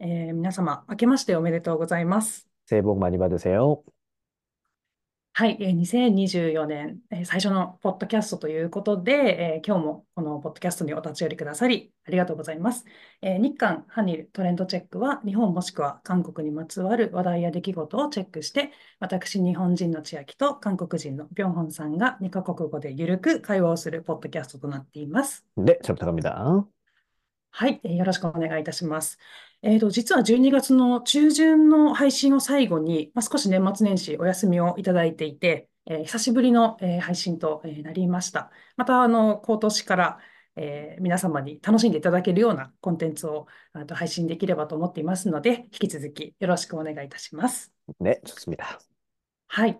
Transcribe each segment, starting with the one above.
えー、皆様、明けましておめでとうございます。새해 복 많이 받으세 요. はい、えー、2024年、えー、最初のポッドキャストということで、えー、今日もこのポッドキャストにお立ち寄りくださり、ありがとうございます。えー、日韓ハニルトレンドチェックは、日本もしくは韓国にまつわる話題や出来事をチェックして、私、日本人の千秋と韓国人のビョンホンさんが2カ国語でゆるく会話をするポッドキャストとなっています。で 네, 잘 부탁합見 다. はい、えーよろしくお願いいたします。えーと、実は12月の中旬の配信を最後に、まあ、少し年末年始お休みをいただいていて、えー久しぶりの、えー配信と、えーなりました。また、あの、今年から、えー皆様に楽しんでいただけるようなコンテンツをあと配信できればと思っていますので、引き続きよろしくお願いいたします。 네, 좋습니다. はい。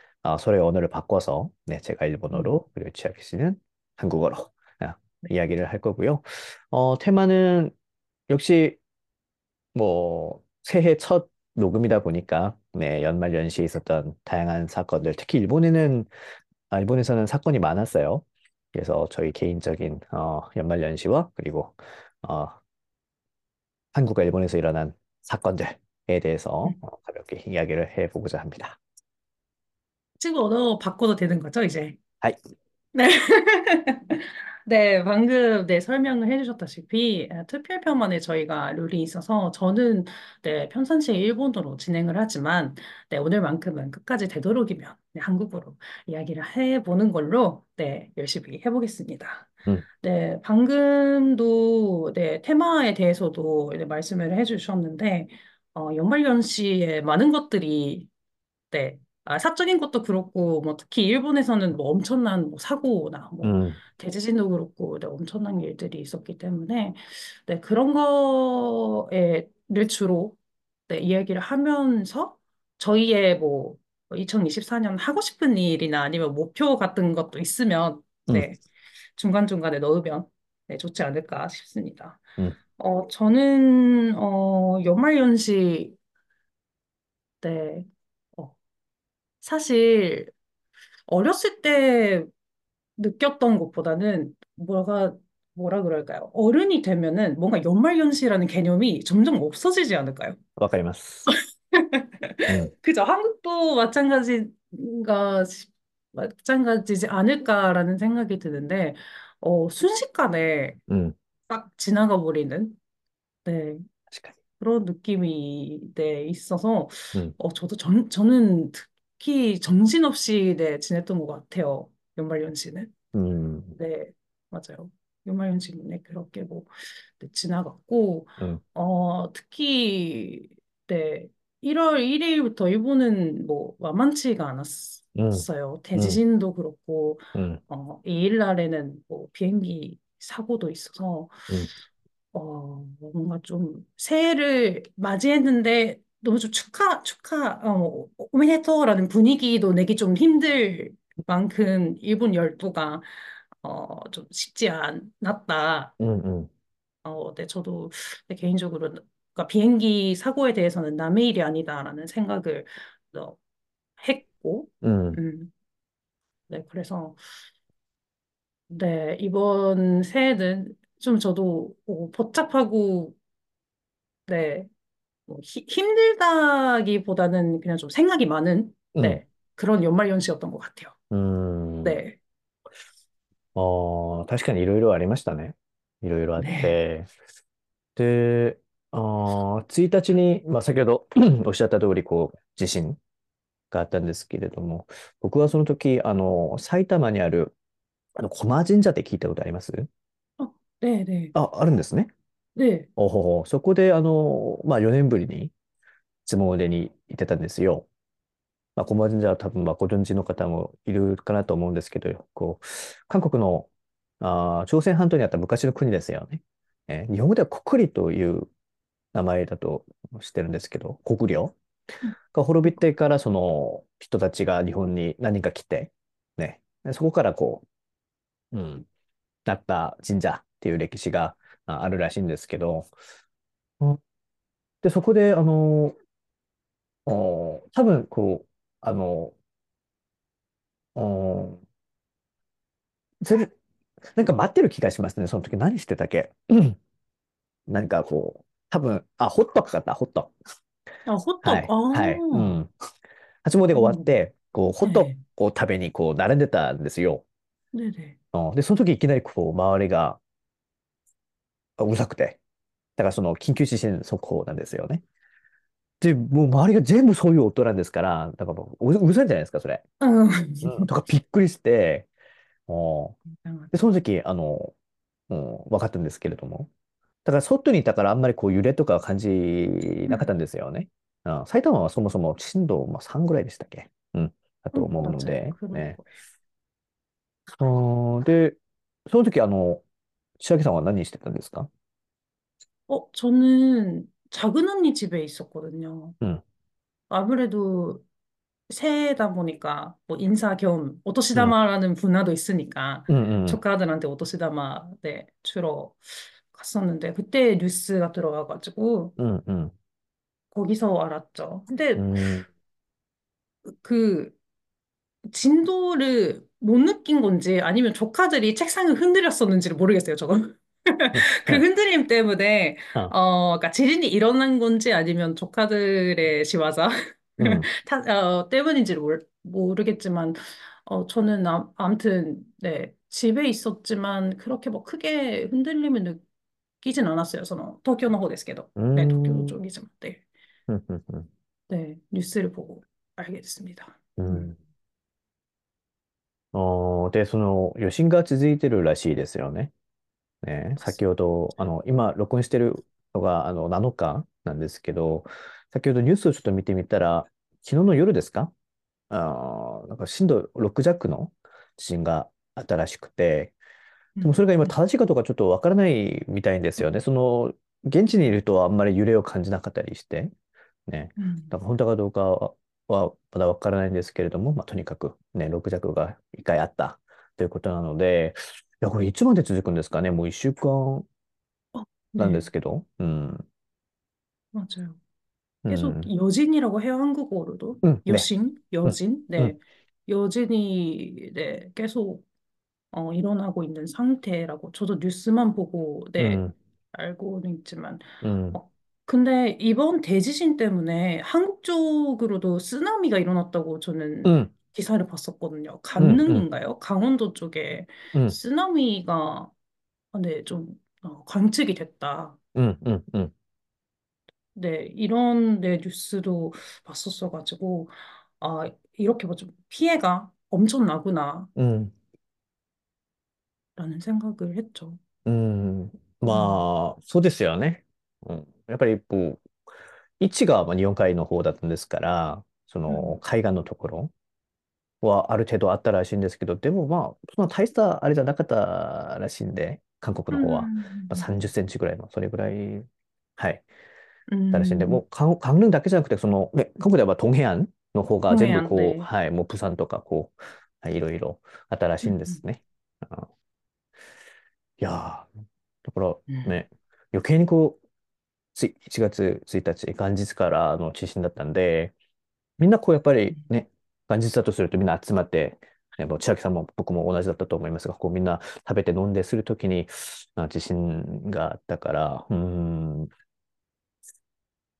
어, 서로의 언어를 바꿔서 네, 제가 일본어로 음. 그리고 치아키 씨는 한국어로 아, 네. 이야기를 할 거고요. 어, 테마는 역시 뭐 새해 첫 녹음이다 보니까 네, 연말 연시에 있었던 다양한 사건들, 특히 일본에는 아, 일본에서는 사건이 많았어요. 그래서 저희 개인적인 어, 연말 연시와 그리고 어, 한국과 일본에서 일어난 사건들에 대해서 음. 어, 가볍게 이야기를 해보고자 합니다. 찍어도 바꿔도 되는 거죠, 이제? 하이. 네. 네, 방금 네, 설명을 해주셨다시피 에, 특별편만에 저희가 룰이 있어서 저는 네, 평상시에 일본어로 진행을 하지만 네, 오늘만큼은 끝까지 되도록이면 네, 한국어로 이야기를 해보는 걸로 네, 열심히 해보겠습니다. 음, 네, 방금도 네, 테마에 대해서도 네, 말씀을 해주셨는데 어, 연말연시에 많은 것들이 네. 아, 사적인 것도 그렇고, 뭐, 특히 일본에서는 뭐 엄청난 뭐 사고나 뭐, 음, 대지진도 그렇고, 네, 엄청난 일들이 있었기 때문에, 네, 그런 거에를 주로, 네, 이야기를 하면서, 저희의 뭐, 2024년 하고 싶은 일이나 아니면 목표 같은 것도 있으면, 음, 네, 중간중간에 넣으면, 네, 좋지 않을까 싶습니다. 음, 어, 저는, 어, 연말연시, 네, 어, 사실, 어렸을 때 느꼈던 것보다는 뭐가, 뭐라 그럴까요? 어른이 되면은 뭔가 연말연시라는 개념이 점점 없어지지 않을까요? わかります. 음, 그죠? 한국도 마찬가지가, 마찬가지지 않을까라는 생각이 드는데, 어, 순식간에 음, 딱 지나가 버리는, 네, 確かに. 그런 느낌이, 네, 있어서, 음, 어, 저도 전, 저는 특히 정신없이, 네, 지냈던 것 같아요. 연말연시는. 음, 네, 맞아요. 연말연시는 네, 그렇게 뭐, 네, 지나갔고, 음, 어, 특히, 네, 1월 1일부터 일본은 뭐, 만만치가 음, 않았어요. 음, 대지진도 그렇고, 음, 어, 2일 날에는 뭐, 비행기 사고도 있어서, 음, 어, 뭔가 좀 새해를 맞이했는데 너무 좀 축하, 축하, 어, 오메데토라는 분위기도 내기 좀 힘들 만큼 일본 열도가 어, 좀 쉽지 않았다. 음, 음, 어, 네, 저도 네, 개인적으로 그러니까 비행기 사고에 대해서는 남의 일이 아니다라는 생각을 어, 했고, 음, 음, 네, 그래서 네, 이번 새해는 좀 저도 어, 복잡하고 네, 뭐 히- 힘들다기보다는 그냥 좀 생각이 많은, 음, 네, 그런 연말연시였던 것 같아요. うん。 네, ああ、確かにいろいろありましたね。いろいろあっ 네, て。で、ああ、1日に、まあ、先ほどおっしゃった通り、こう、地震があったんですけれども、僕はその時、あの、埼玉にある、あの、駒神社って聞いたことあります 어, 네, 네, あ、あるんですね。 네, おほほ。そこで、あの、まあ、4年ぶりに、初詣に行ってたんですよ。まあ、駒神社は多分、まあ、ご存知の方もいるかなと思うんですけど、こう、韓国の、あー、朝鮮半島にあった昔の国ですよね。えー日本語では国理という名前だとしてるんですけど、国領。が滅びてからその人たちが日本に何人か来て、ね、でそこからこう、うん、なった神社っていう歴史がああるらしいんですけど、うんで、そこで、あの、お多分、こう、あの、おそれ、なんか待ってる気がしますね。その時何してたっけ？うん何かこう、多分、あ、ホットかかった、ホット。あ、ホット、はい、はい、うん。初詣が終わっうん。て、こう、ホットええ、を食べに、こう、並んでたんですよ。でで、うんで、その時いきなり、こう、周りがあうざくて。だからその緊急地震速報なんですよね。で、もう周りが全部そういう音なんですから、だからうるさいんじゃないですか、それ。うん。とかびっくりして、お。で、その時、あの、うん、分かったんですけれども。だから外にいたからあんまりこう揺れとか感じなかったんですよね。うん、埼玉はそもそも震度、まあ、3ぐらいでしたっけ？うん。だと思うので、ね。うん、で、その時、あの、千秋さんは何してたんですか 어, 저는 작은 언니 집에 있었거든요. うん、아무래도 새해다 보니까 뭐 인사 겸うん、오토시다마라는 문화도 있으니까 うん、うん、조카들한테 오토시다마 네, 주러 갔었는데 그때 뉴스가 들어와가지고 うん、うん、거기서 알았죠.う근데 ん、그 진도를 못 느낀 건지 아니면 조카들이 책상을 흔들었었는지를 모르겠어요, 저건. うん、그 흔들림 때문에, あ、어, 그러니까 지진이 일어난 건지 아니면 조카들의仕業 うん、타, 어, 때문인지를 모르, 모르겠지만, 어, 저는 아, 아무튼, 네, 집에 있었지만 그렇게 뭐 크게 흔들림을 느끼진 않았어요. 저는 도쿄の 方ですけど. う네, 도쿄 ん、쪽이지만, 네, うん、うん、うん、네, 뉴스를 보고 알게 됐습니다. う 음. おで、その余震が続いてるらしいですよね。ね、先ほど、あの、今、録音してるのが、あの、7日なんですけど、先ほどニュースをちょっと見てみたら、昨日の夜ですか？あ、なんか震度6弱の地震があったらしくて、でもそれが今正しいかどうかちょっとわからないみたいんですよね。その、現地にいるとあんまり揺れを感じなかったりして、ね。だから本当かどうかははまだわからないんですけれども、まあ、とにかくね、6弱が1回あったということなので、いや、これいつまで続くんですかね。もう1週間어, なんで 네, すけど。うん。맞아요. う 계속 ん。여진이라고 해요, 한국어로도. うん。ね。여신, うん。여진. うん。네. 여진이 네, 계속 어, 일어나고 있는 상태라고 저도 뉴스만 보고 네, うん。알고는 있지만うん。어, 근데 이번 대지진 때문에 한국 쪽으로도 쓰나미가 일어났다고 저는 うん。기사를 봤었거든요. うん。うん。강릉인가요? 강원도 쪽에 うん。쓰나미가 아, 네, 좀 어, 관측이 됐다. うん。うん。うん。네, 이런 네, 뉴스도 봤었어가지고, 아, 이렇게 뭐 좀 피해가 엄청나구나, うん。라는 생각을 했죠. うん음, まあ、そうですよね。うん。 やっぱり一う、位置がまあ日本海の方だったんですから、その海岸のところはある程度あったらしいんですけど、でもまあ、そんな大したあれじゃなかったらしいんで、韓国の方は。まあ、30センチぐらいの、それぐらい、はい、だらしいんで、もう関、関連だけじゃなくて、その、ね、韓国では東平安の方が全部こう、はい、もう釜山とかこう、はい、いろいろあったらしいんですね。うん、いやだからね、余計にこう、つい1月1日、元日からの地震だったんで、みんなこうやっぱり 음, ね、元日だとするとみんな集まって、ね、もう千秋さんも僕も同じだったと思いますが、こうみんな食べて飲んでするときに、あ地震があったから、うーん、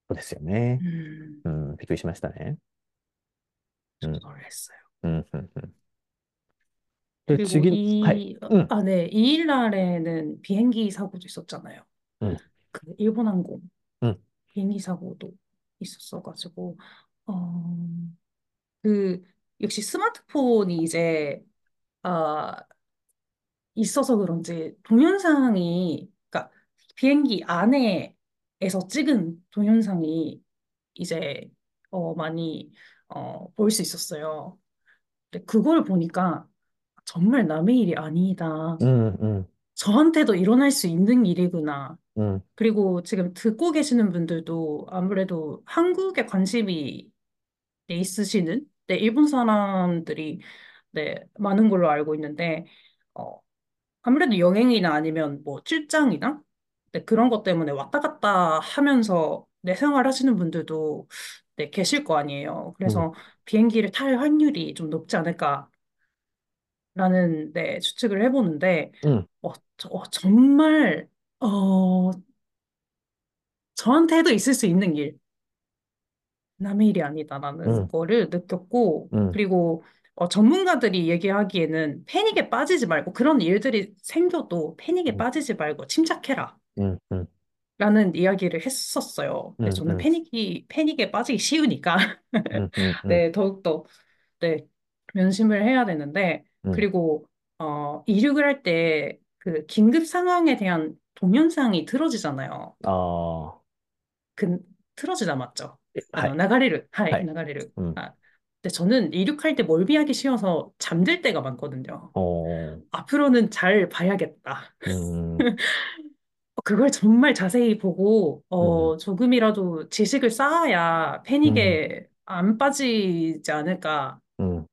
そうですよね。 음, うん、びっくりしましたね。う 좀 ん、놀랐어요. うん、うん、うん。で、 그리고 次、はい。이, うん、아, 네, 2일 날에는 비행기 사고도 있었잖아요. うん、 그 일본 항공 비행기 사고도 있었어가지고 어, 그 역시 스마트폰이 이제 아 있어서 그런지 동영상이 그러니까 비행기 안에서 찍은 동영상이 이제 어 많이 어 볼 수 있었어요. 근데 그걸 보니까 정말 남의 일이 아니다. 응, 응. 저한테도 일어날 수 있는 일이구나. 음, 그리고 지금 듣고 계시는 분들도 아무래도 한국에 관심이 네, 있으시는 네, 일본 사람들이 네, 많은 걸로 알고 있는데 어, 아무래도 여행이나 아니면 뭐 출장이나 네, 그런 것 때문에 왔다 갔다 하면서 내 생활 하시는 분들도 네, 계실 거 아니에요. 음, 그래서 비행기를 탈 확률이 좀 높지 않을까 라는 네, 추측을 해보는데 음, 어, 저- 어, 정말 어, 저한테도 있을 수 있는 일, 남의 일이 아니다라는 음, 거를 느꼈고 음, 그리고 어, 전문가들이 얘기하기에는 패닉에 빠지지 말고 그런 일들이 생겨도 패닉에 음, 빠지지 말고 침착해라. 음, 음, 라는 이야기를 했었어요. 근데 음, 저는 음, 패닉이, 패닉에 빠지기 쉬우니까, 음, 음, 음, 네, 더욱더, 네, 면심을 해야 되는데, 음. 그리고, 어, 이륙을 할 때, 그, 긴급 상황에 대한 동영상이 틀어지잖아요. 어, く틀어지다 맞죠? あの、はい、流れる。はい、はい。流れる。うん、あ、で, 저는 이륙할 때 멀미하기 쉬워서 잠들 때가 많거든요. おー、 앞으로는 잘 봐야겠다. うん、그걸 정말 자세히 보고, うん、어, 조금이라도 지식을 쌓아야 うん、패닉에 안 빠지지 않을까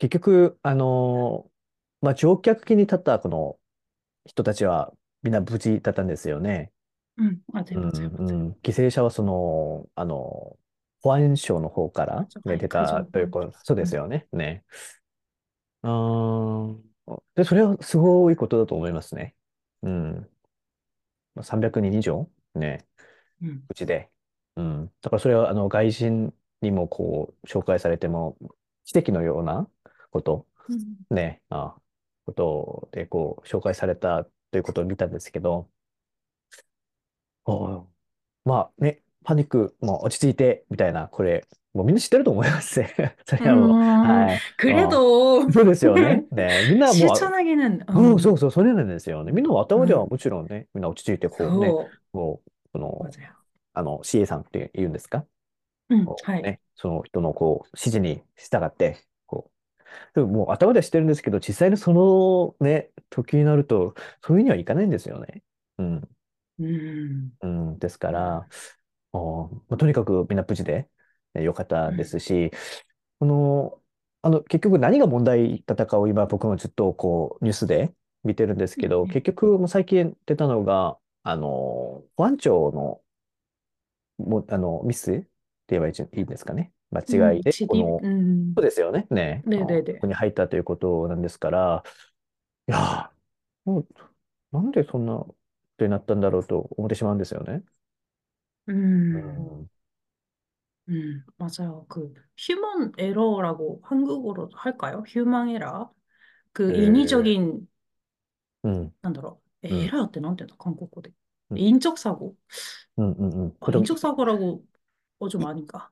結局、あのーまあ、乗客機に立ったこの人たちはみんな無事だったんですよね。うん、あ、全然、全う然。ん、犠牲者はその、あの、保安省の方からは、い、出海たという安こと、そうでうすんよね。ね。うーん。で、それはすごいことだと思いますね。うん。まあ、300人以上？ね、うん。うちで。うん。だからそれは、あの、外人にもこう、紹介されても、奇跡のようなこと、ね、あことでこう紹介されたということを見たんですけど、まあね、パニックも落ち着いてみたいな、これ、もうみんな知ってると思いますね。それはもう。はい。ク。そうですよね。ね、みんなもう。投げなんだ。うん、そうそう、それなんですよね。みんなも頭ではもちろんね、みんな落ち着いて、こうね、もう、この、あの、CA さんって言うんですか？うん、はい。ね、その人のこう指示に従って、でももう頭でしてるんですけど、実際にそのね、時になると、そういうにはいかないんですよね。うん。うん。うん、ですから、おまあ、とにかくみんな無事で、ね、よかったですし、この、あの、結局何が問題だったかを今僕もずっとこう、ニュースで見てるんですけど、結局もう最近出たのが、あの、保安庁の、も、あの、ミスって言えばいいんですかね。間違い 음, で、こ 지디, の、음, そうですよね。ね。あのこ 네네네. こに入ったということなんですから、いやー、もう、なんでそんなことになったんだろうと思ってしまうんですよね。う 음, ん。 음, 맞아요. 그, 휴먼 에러라고 한국어로 할까요? 휴먼 에러. 그 에 인위적인, うん、난다로, うん、에러って なんていうの? 한국어로. うん、인적 사고. うん、うん。うん 아, これも 인적 사고라고 어, 좀 아닌가?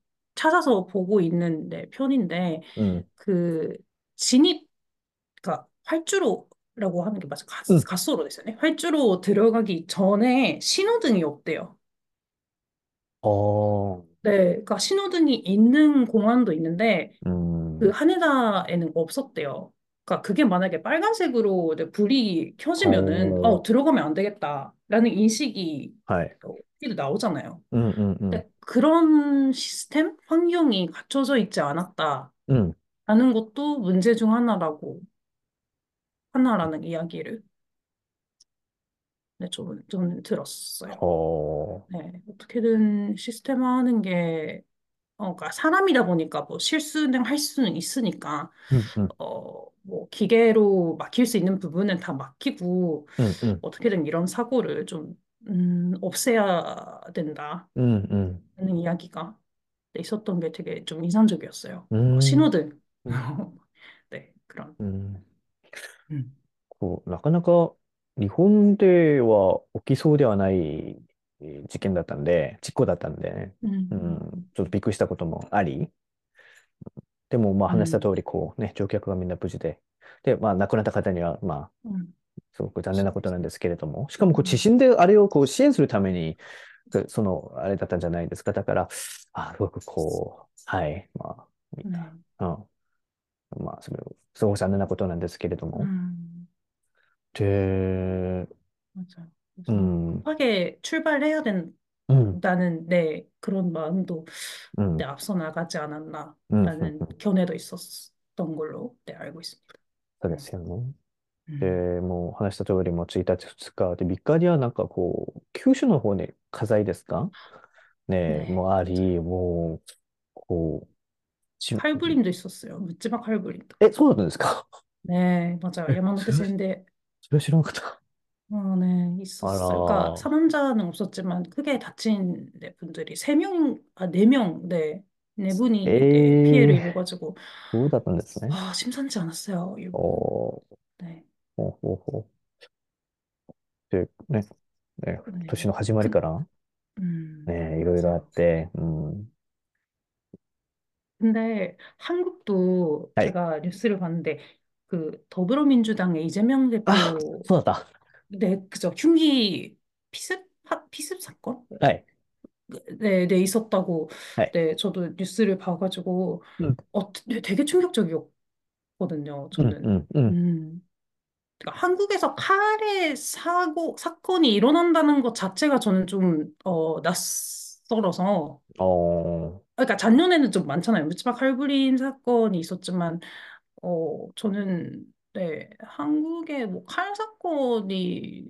찾아서 보고 있는 네, 편인데 음. 그 진입 그러니까 활주로라고 하는 게 맞아 가, 음. 가로돼 있어요. 네? 활주로 들어가기 전에 신호등이 없대요. 어. 네, 그러니까 신호등이 있는 공항도 있는데 그 음, 하네다에는 없었대요. 그러니까 그게 만약에 빨간색으로 이제 불이 켜지면은 어, 어, 들어가면 안 되겠다라는 인식이 하이. 어, 나오잖아요. 음, 음, 음. 그런 시스템 환경이 갖춰져 있지 않았다라는 うん。 것도 문제 중 하나라고 하나라는 이야기를 네, 좀, 좀 들었어요. 어, 네, 어떻게든 시스템 하는 게, 어, 그러니까 사람이다 보니까 뭐 실수는 할 수는 있으니까, 음, 음, 어, 뭐 기계로 막힐 수 있는 부분은 다 막히고, 음, 음, 어떻게든 이런 사고를 좀, 음, 없애야 된다는 음, 음, 이야기가 있었던 게 되게 좀 인상적이었어요. 뭐 음, 신호등. 음, 네, 그런. うん。음, こう、なかなか日本では起きそうではないえー事件だったんで、事故だったんでね、うん、음, ちょっとびっくりしたこともあり、でもまあ話した通 음, り、こうね、乗客がみんな無事で、で、まあ亡くなった方には、まあ、음, すごく残念なそうですね。ことなんですけれども、しかもこう地 음, 震であれをこう支援するために、でその、あれだったんじゃないですか。だから、あ、すごくこう、はい、まあ、見た。 네, うん。まあ、それ、すごく残念なことなんですけれども。 음, で、맞아요. う 그래서 ん、급하게 출발해야 うん、된다는 네, 그런 마음도 うん、네, 앞서 나가지 うん、うん、う 않았나라는 ん。견해도 있었던 걸로 네, 알고 있습니다. そうで 네. すよね。음, で、もう話した通り、もう1日、2日、で、3日にはなんかこう、九州の方に火災ですかね、네, もうあ 맞아요. り、もう、こう、ち、 칼부림도 있었어요. 묻지마 칼부림도. え、そうだったんですか 네, 맞아요. え、それは、そ 야마모테센데 れは知らなかった。어, 네, あ 있었어요. 그러니까 ら、 사망자는 없었지만 크게 다친 네, 분들이 세 명, 아, 네 명, 네, 네 분이 네, 피해를 ええ 입어가지고 そうだったんですね。아, 심상치 않았어요, お 이거. ー、네, ほうほうほう。で、ね、ね、年네. の始まりか 그, ら、음, ね、いろいろあっ 맞아요. て、うん。근데 한국도 はい。 제가 뉴스를 봤는데 그 더불어민주당의 이재명 あ、대표 そうだっ 네, 그죠. 흉기 피습 하- 피습 사건? た。はい。네, 네 있었다고 はい。네, 저도 뉴스를 봐가지고 うん、어, 네, 되게 충격적이었거든요. うん、う 저는 ん、うん。음, 그러니까 한국에서 칼의 사고 사건이 일어난다는 것 자체가 저는 좀 어, 낯설어서. 어. 그러니까 작년에는 좀 많잖아요. 묻지마 칼부림 사건이 있었지만 어 저는 네 한국의 뭐 칼 사건이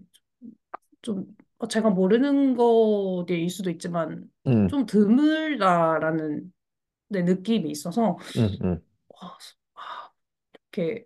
좀 어, 제가 모르는 거일 수도 있지만 음, 좀 드물다라는 네, 느낌이 있어서 음, 음. 와, 아, 이렇게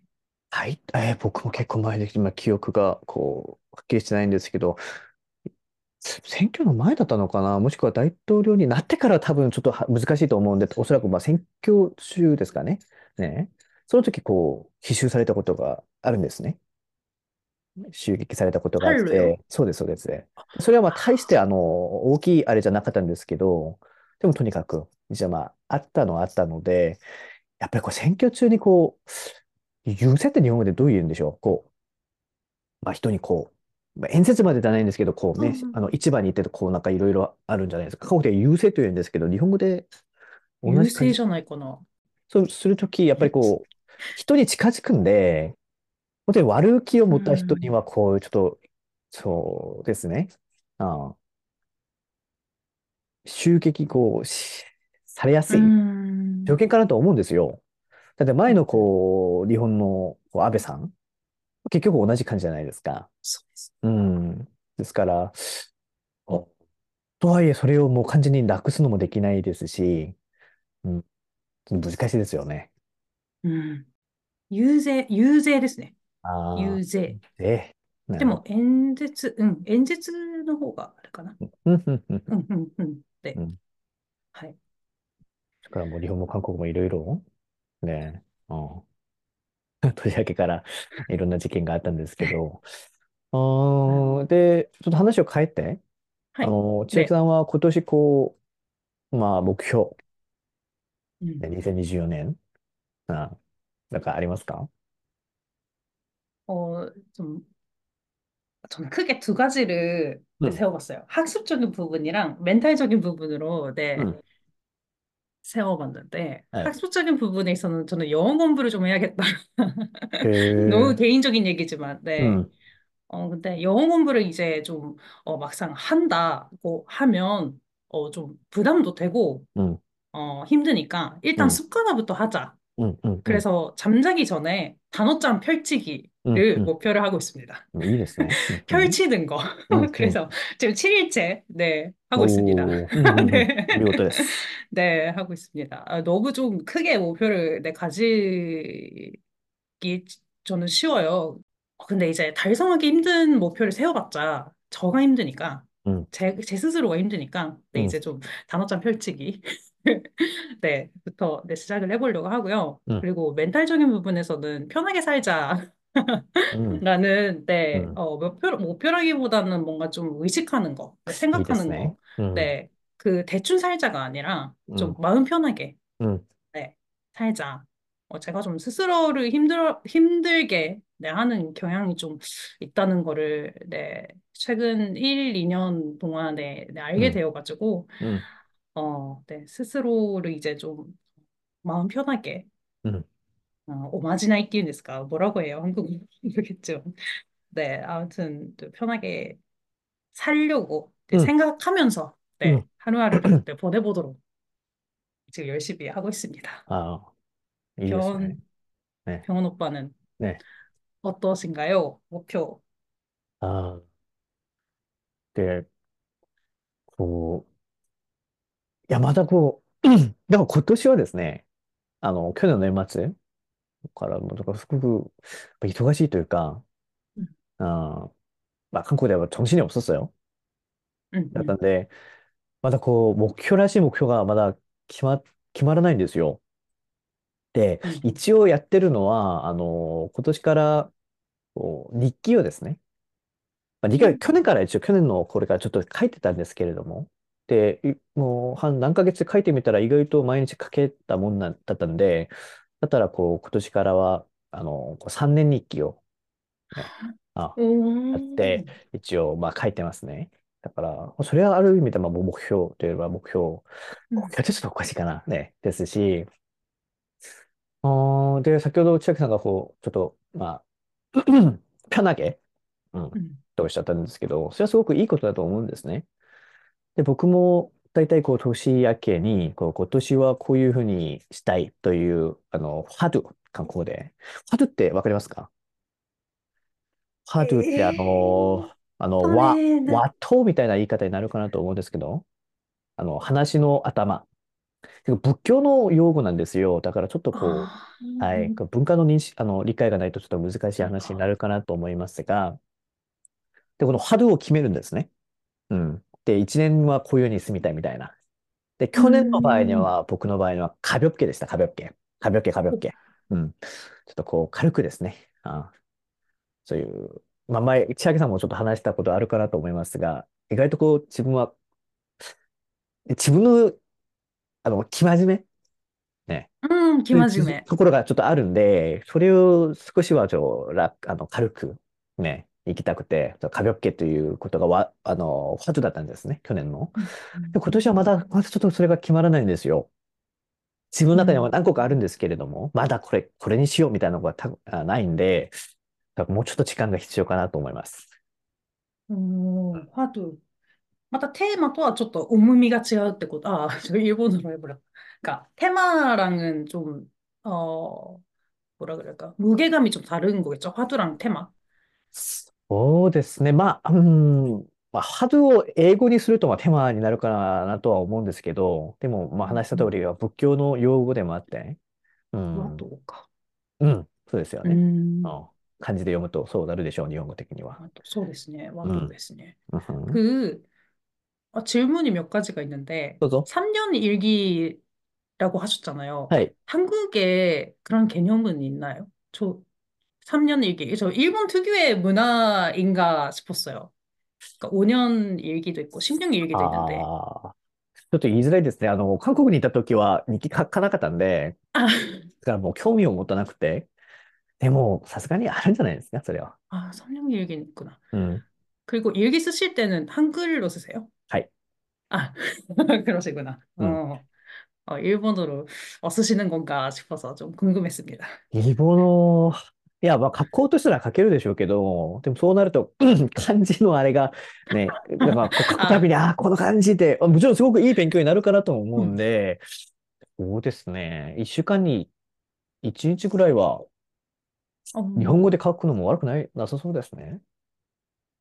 はい、えー僕も結構前で、今、記憶が、こう、はっきりしてないんですけど、選挙の前だったのかな、もしくは大統領になってから多分ちょっと難しいと思うんで、おそらくまあ選挙中ですかね？ね。その時、こう、奇襲されたことがあるんですね。襲撃されたことがあっよ。て、そうです、そうです。それはまあ、大して、あの、大きいあれじゃなかったんですけど、でもとにかく、じゃあまあ、あったのはあったので、やっぱりこう、選挙中にこう、優勢って日本語でどういうんでしょう？こう、まあ、人にこう、まあ、演説までじゃないんですけど、こうね、うん、あの、市場に行ってと、こう、なんかいろいろあるんじゃないですか。韓国で優勢と言うんですけど、日本語で同じ感勢じ。ゃないかな。そうするとき、やっぱりこう、人に近づくんで、本当に悪気を持った人には、こう、ちょっと、そうですね。ああ、襲撃、こう、されやすい。条件かなと思うんですよ。だって前のこう、日本のこう安倍さん、結局同じ感じじゃないですか。そうです。うん。ですから、とはいえそれをもう完全になくすのもできないですし、うん、難しいですよね。うん。遊説、遊説ですね。遊説。ででも演説、うん、演説の方があるかな。うんうんうん。で、うん、はい。だからもう日本も韓国もいろいろね、うん。年明けからいろんな事件があったんですけど、あうん、ーで、ちょっと話を変えて、はい。あの、千秋で、さんは今年こう、まあ目標、ねうん、2024年、あ、なんかありますかお、その 저는 크게 두 가지를 네, 음, 세워봤어요. 학습적인 부분이랑 멘탈적인 부분으로 네, 음, 세워봤는데 네. 학습적인 부분에 있어서는 저는 영어 공부를 좀 해야겠다. 너무 그, 개인적인 얘기지만, 네. 음, 어, 근데 영어 공부를 이제 좀, 어, 막상 한다고 하면, 어, 좀 부담도 되고, 음, 어, 힘드니까, 일단 음, 습관화부터 하자. 음, 음, 음, 그래서 잠자기 전에 단어장 음, 펼치기 를 음. 목표를 하고 있습니다. 음,いいですね。うん、うん、펼치는 거. うん、うん。그래서 지금 7일째, 네, 하고 있습니다. おー、うん、うん、うん。お見네. 事です。네, 하고 있습니다. 아, 너무 좀 크게 목표를 네, 가지기 저는 쉬워요. 어, 근데 이제 달성하기 힘든 목표를 세워봤자 저가 힘드니까, うん、제, 제 스스로가 힘드니까, 네, うん、이제 좀 단어장 펼치기. 네, 부터 네, 시작을 해보려고 하고요.うん、그리고 멘탈적인 부분에서는 편하게 살자. 음, 라는, 네, 음, 어, 뭐 목표, 목표라기보다는 뭐 뭔가 좀 의식하는 거, 그 생각하는 알겠어요. 거. 음, 네, 그 대충 살자가 아니라 좀 음, 마음 편하게, 음, 네, 살자. 어, 제가 좀 스스로를 힘들어, 힘들게, 네, 하는 경향이 좀 있다는 거를, 네, 최근 1, 2년 동안에 네, 알게 음. 되어가지고, 음. 어, 네, 스스로를 이제 좀 마음 편하게, 음. 어, 오마지나이 띠는 데스까? 뭐라고 해요? 한국어 모르겠죠. 네, 아무튼 또 편하게 살려고 네, うん、생각하면서, うん。네, 하루하루를 네, 보내보도록 지금 열심히 하고 있습니다. ああ、いいですね。병원, ね。병원 오빠는 ね。어떠신가요? 목표. ああ、で、こう、いや、またこう、でも今年はですね、あの、去年の年末 からも、だからすごく忙しいというか、음, あーまあ、韓国では정신이없었어요 음, だったん 음, で、まだこう、目標らしい目標がまだ決ま、決まらないんですよ。で、 음, 一応やってるのは、あの、今年からこう日記をですね、まあ、日記は 음, 去年から一応、去年のこれからちょっと書いてたんですけれども、で、いもう半何ヶ月で書いてみたら意外と毎日書けたもんなんだったんで、 だったら、こう、今年からは、あの、こう3年日記をね、あ、うやって、一応、まあ、書いてますね。だから、それはある意味で、まあ、目標といえば目標、目。標ってちょっとおかしいかな、ね、ですし、あで、先ほど千秋さんが、こう、ちょっと、まあ、ピャナ、うん。とおっしゃったんですけど、それはすごくいいことだと思うんですね。で、僕も、大体こう、年明けに、こう、今年はこういうふうにしたいという、あの、春、韓国語で。春ってわかりますか？春ってあ에の、あの、和、和刀みたいな言い方になるかなと思うんですけど、あの、話の頭。仏教の用語なんですよ。だからちょっとこあう、はい、ー、文化の認識、あの、理解がないとちょっと難しい話になるかなと思いますが、で、この春を決めるんですね。うん。って1年はこういうに住みたいみたいな。で、去年の場合には、僕の場合には、かびょっけでした、かびょっけ。かびょっけ、かびょっけ。うん。ちょっとこう、軽くですね。あそういう、まあ前、千秋さんもちょっと話したことあるかなと思いますが、意外とこう、自分は、自分の、あの、生真面目？ね。うん、生真面目。ところがちょっとあるんで、それを少しはちょっと楽、あの、軽く、ね、行きたくて、壁をっけということがわ、あの、不だったんですね、去年の。で、今年はまだ、まだちょっとそれが決まらないんですよ。自分の中には何個かあるんですけれども、うん、まだこれ、これにしようみたいなのがたないんで、もうちょっと時間が必要かなと思います。うん、ハート。またテーマとはちょっと重みが違うってこと。ああ、そういうことのライブラか。テマラン좀 어、 뭐ちょっと무るんご좀ち른ファトゥ두랑테マ。そうですね。まあ、うん、まあ、ハドを英語にするとまあ手間になるかなとは思うんですけど、でも、まあ話した通うん、りは仏教の用語でもあって、う和ん、とか。うん、そうですようね。うん、ん、漢字で読むとそうなるでしょう、日本語的には。和とそうですね。和とうん、ですね。うん、 그, 어, 질문이 몇 가지가 있는데, どうぞ。 3년 일기라고 하셨잖아요. はい。한국에 그런 개념은 있나요? 저 3년 일기. 저 일본 특유의 문화인가 싶었어요. 그러니까 5년 일기도 있고 10년 일기도 있는데. ああ、ちょっと言いづらいですね。あの、韓国にいた時は日記書かなかったんで、아, だからもう興味を持たなくて、でも、さすがにあるんじゃないですか、それは。아, 3년 일기는 있구나. うん。 그리고 일기 쓰실 때는 한글로 쓰세요? はい。아, 그러시구나. うん。어, 어, 일본어로 어, 쓰시는 건가 싶어서 좀 궁금했습니다. 義母の、 いや、まあ、書こうとしたら書けるでしょうけど、でもそうなると、漢字のあれが、ね、だからこう書くたびあ、に、ああ、この漢字って、もちろんすごくいい勉強になるかなとも思うんうん。で、そうですね。一週間に一日ぐらいは、어,日本語で書くのも悪くない、なさそうですね。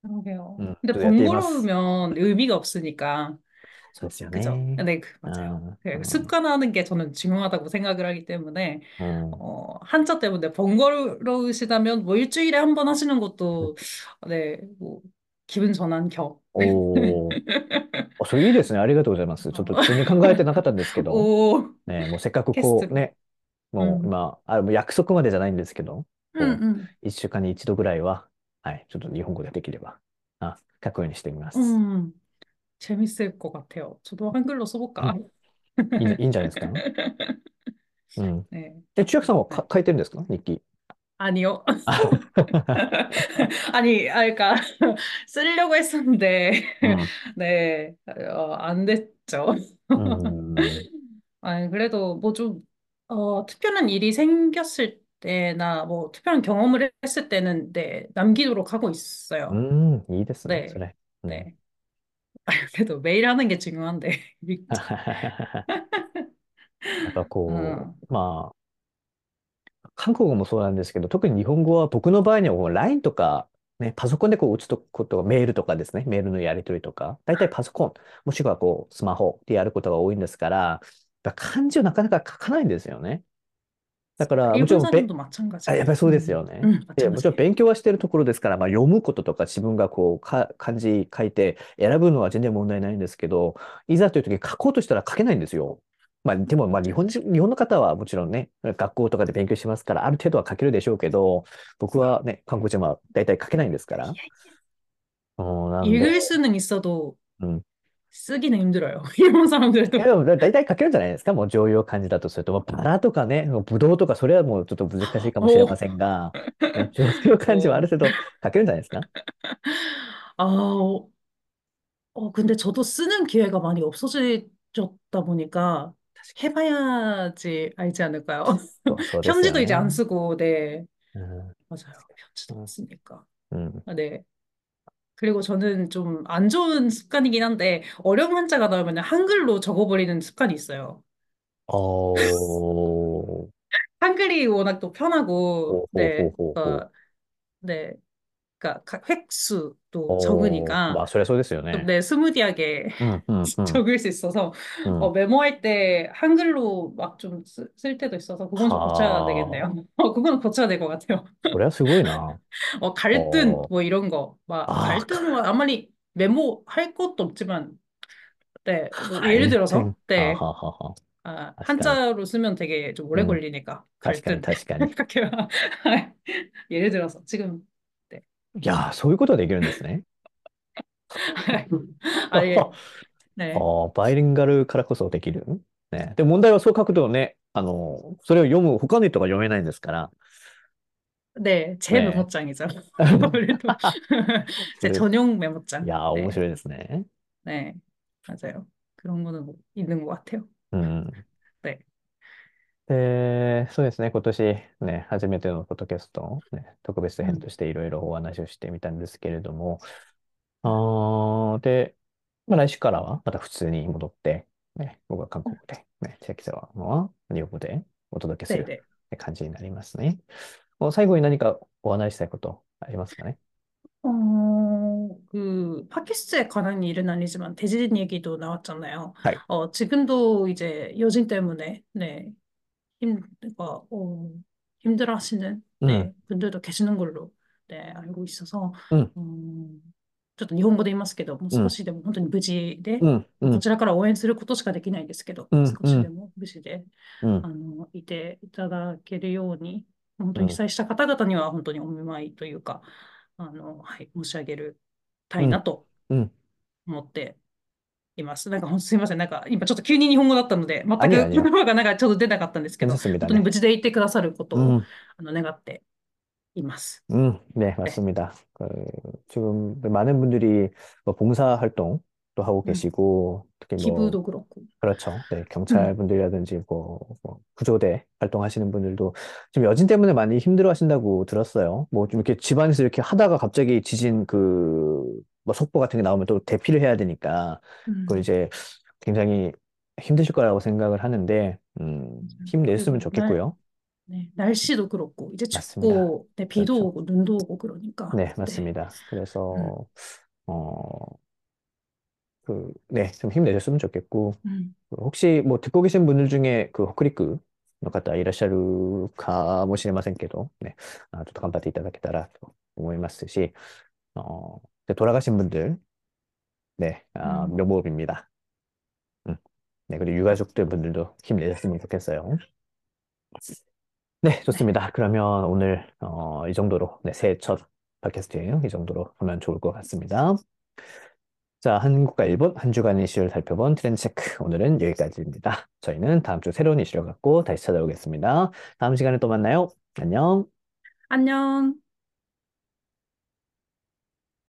う그러게요.ん、ちょっ근데 とやってみます。 번거로우면 의미가 없으니까, そうですよ 그죠? ね。네, 그- う 맞아요. ん、う그ん、습관화하는 게 저는 중요하다고 생각을 하기 때문에, うん。어, 한자 때문에 번거로우시다면 뭐 일주일에 한 번 하시는うん것도, 네, 뭐, 기분 전환 겸. おー、あそれいいですね。ありがとうございます。ちょっと全然考えてなかったんですけど、오, ね、もうせっかくこう테스트로. ね、もう 음, 今、あ、もう約束までじゃないんですけど、음, こ음, う、一週間に一度ぐらいは、はい、ちょっと日本語でできれば、あ、書くようにしてみます。음, 재밌을 것 같아요. 저도 한글로 うん、써볼까? いい、いいんじゃないですか。うん。네. え、千秋さんはか네.書いてるんですか日記。아니요. あ 아니, 아, 그러니까 쓰려고 했었는데, うん。네, 어, 안 됐죠. うん。아니, 그래도 뭐 좀, 어, 특별한 일이 생겼을 때나 뭐 특별한 경험을 했을 때는, 네, 남기도록 하고 う있어요. ん、いいですね、そ 네, れ。うん。네. 아, 그래도 매일 하는 게 중요한데. やっぱこ 어, う、まあ、韓国語もそうなんですけど、特に日本語は僕の場合にはこう LINE とか、ね、パソコンでこう打つとことが、メールとかですね、メールのやり取りとか、大体パソコン、もしくはこうスマホでやることが多いんですから、やっぱ漢字をなかなか書かないんですよね。 だから、もちろん、やっぱりそうですよね。うん、もちろん勉強はしてるところですから、まあ、読むこととか自分がこうか、漢字書いて選ぶのは全然問題ないんですけど、いざという時書こうとしたら書けないんですよ。まあ、でも、まあ、日本人、日本の方はもちろんね、学校とかで勉強しますから、ある程度は書けるでしょうけど、僕はね、韓国人は大体書けないんですから。いやいやうん、なんで。と、うん、 쓰기는 힘들어요. 일본 え、사람들도. でもだ大体書けるんじゃないですかもう常用漢字だとすると、もうバラとかね、もうブドウとか、それはもうちょっと難しいかもしれま오, せんが、常用漢字はある 오. 程度書けるんじゃないですか 아, 어, 어, 근데 저도 쓰는 기회가 많이 없어졌다 보니까 確か 해봐야지 알지 않을까요? に。そう、そうですよ 편지도 이제 안 ね。쓰고, 네. うん。맞아요. 편지도 う 안 ん。쓰니까. うん。아, 네. 그리고 저는 좀 안 좋은 습관이긴 한데 어려운 한자가 나오면 한글로 적어버리는 습관이 있어요. 한글이 워낙 또 편하고 네, 그러니까 네. 그러니까, 네, 그러니까 획수 도 おー。ま 적으니까 あ、そりゃそうですよ 좀 ね。네, 스무디하게 うん、うん、うん。적을 수 있어서 うん。어, 메모할 때 한글로 막 좀 쓸 때도 있어서 그건 좀 고쳐야はあ。되겠네요. 어, 그건 고쳐야 될 것 같아요. それはすごいな。어, 갈등おー。뭐 이런 거, 막 ああ、갈등은 아무리 메모할 것도 없지만, 네, 뭐 예를 回転。들어서, はあ、네, はあ、はあ。はあ 아, 確かに。한자로 쓰면 되게 좀 う 오래 ん。걸리니까 確かに、갈등確かに。생각해요. 예를 들어서 지금, 네. いやー、そういうことができるんですね。あれ、ね。ああ、バイリンガルからこそできる。ね。で、問題はそう書くとね、あの、それを読む、他の人が読めないんですから。네, 제 ね。 메모장이죠. 아무래도 제 それ、전용 い 메모장. やー、面 네, 白いですね。네, 맞아요. 그런 거는 뭐 있는 것 같아요. うん。네, で、そうですね、今年ね、初めてのポッドキャスト、ね、特別編と 음, していろいろお話をしてみたんですけれども、あーで、まあ、来週からはまた普通に戻って、ね、僕は韓国で、ね、千秋さんは日本語でお届けす 네, る 네. 感じになりますね。もう最後に何かお話ししたいことありますかね 어, 그, 팟캐스트에 관한 일은 아니지만, 대지진 얘기도 나왔잖아요. はい。 어, 지금도 이제 여진 때문에, 네, 힘, 그러니까, 어, 힘들어 하시는, うん、네, 분들도 계시는 걸로, 네, 알고 있어서, うん、음, ちょっと日本語で言いますけど、もううん、少しでも本当に無事で、うん、うん、こちらから応援することしかできないんですけど、うん、少しでうん、も無事で、うん、あの、いていただけるように、本当に被うん、災した方々には本当にお見舞いというか、あの、はい、申し上げるたうん、いなとうん。思って います。なんかほんとすいません。なんか今ちょっと急に日本語だったので、全あにやにや、く言葉がなんかちょっと出なかったんですけ手ど、本当に進みだね。無事でいてくださることをうん、あの願って います。음, 네, 네. 맞습니다. 그, 지금 많은 분들이 뭐 봉사 활동도 하고 음, 계시고, 특히 뭐, 기부도 그렇고. 그렇죠. 네, 음, 경찰분들이라든지 뭐, 뭐 구조대 활동하시는 분들도 지금 여진 때문에 많이 힘들어 하신다고 들었어요. 뭐 좀 이렇게 집안에서 이렇게 하다가 갑자기 지진 그, 뭐 속보 같은 게 나오면 또 대피를 해야 되니까, 그걸 음, 이제 굉장히 힘드실 거라고 생각을 하는데, 음, 음. 힘냈으면 그리고 날, 좋겠고요. 네, 날씨도 그렇고, 이제 맞습니다. 춥고, 네, 비도 그렇죠. 오고, 눈도 오고 그러니까. 네, 네. 맞습니다. 음, 그래서, 어, 그, 네, 좀 힘내셨으면 좋겠고, 음, 그 혹시 뭐 듣고 계신 분들 중에 그 호크리크 の方いらっしゃるかもしれませんけど、ね、あちょっと頑張っていただけたらと思いますし、어, 네, 돌아가신 분들, 네, 아, 음, 명복입니다. 음, 네, 그리고 유가족들 분들도 힘내셨으면 좋겠어요. 네, 네. 좋습니다. 그러면 오늘 어, 이 정도로, 네, 새해 첫 팟캐스트예요. 이 정도로 하면 좋을 것 같습니다. 자, 한국과 일본 한 주간 이슈를 살펴본 트렌드 체크. 오늘은 여기까지입니다. 저희는 다음 주 새로운 이슈를 갖고 다시 찾아오겠습니다. 다음 시간에 또 만나요. 안녕. 안녕.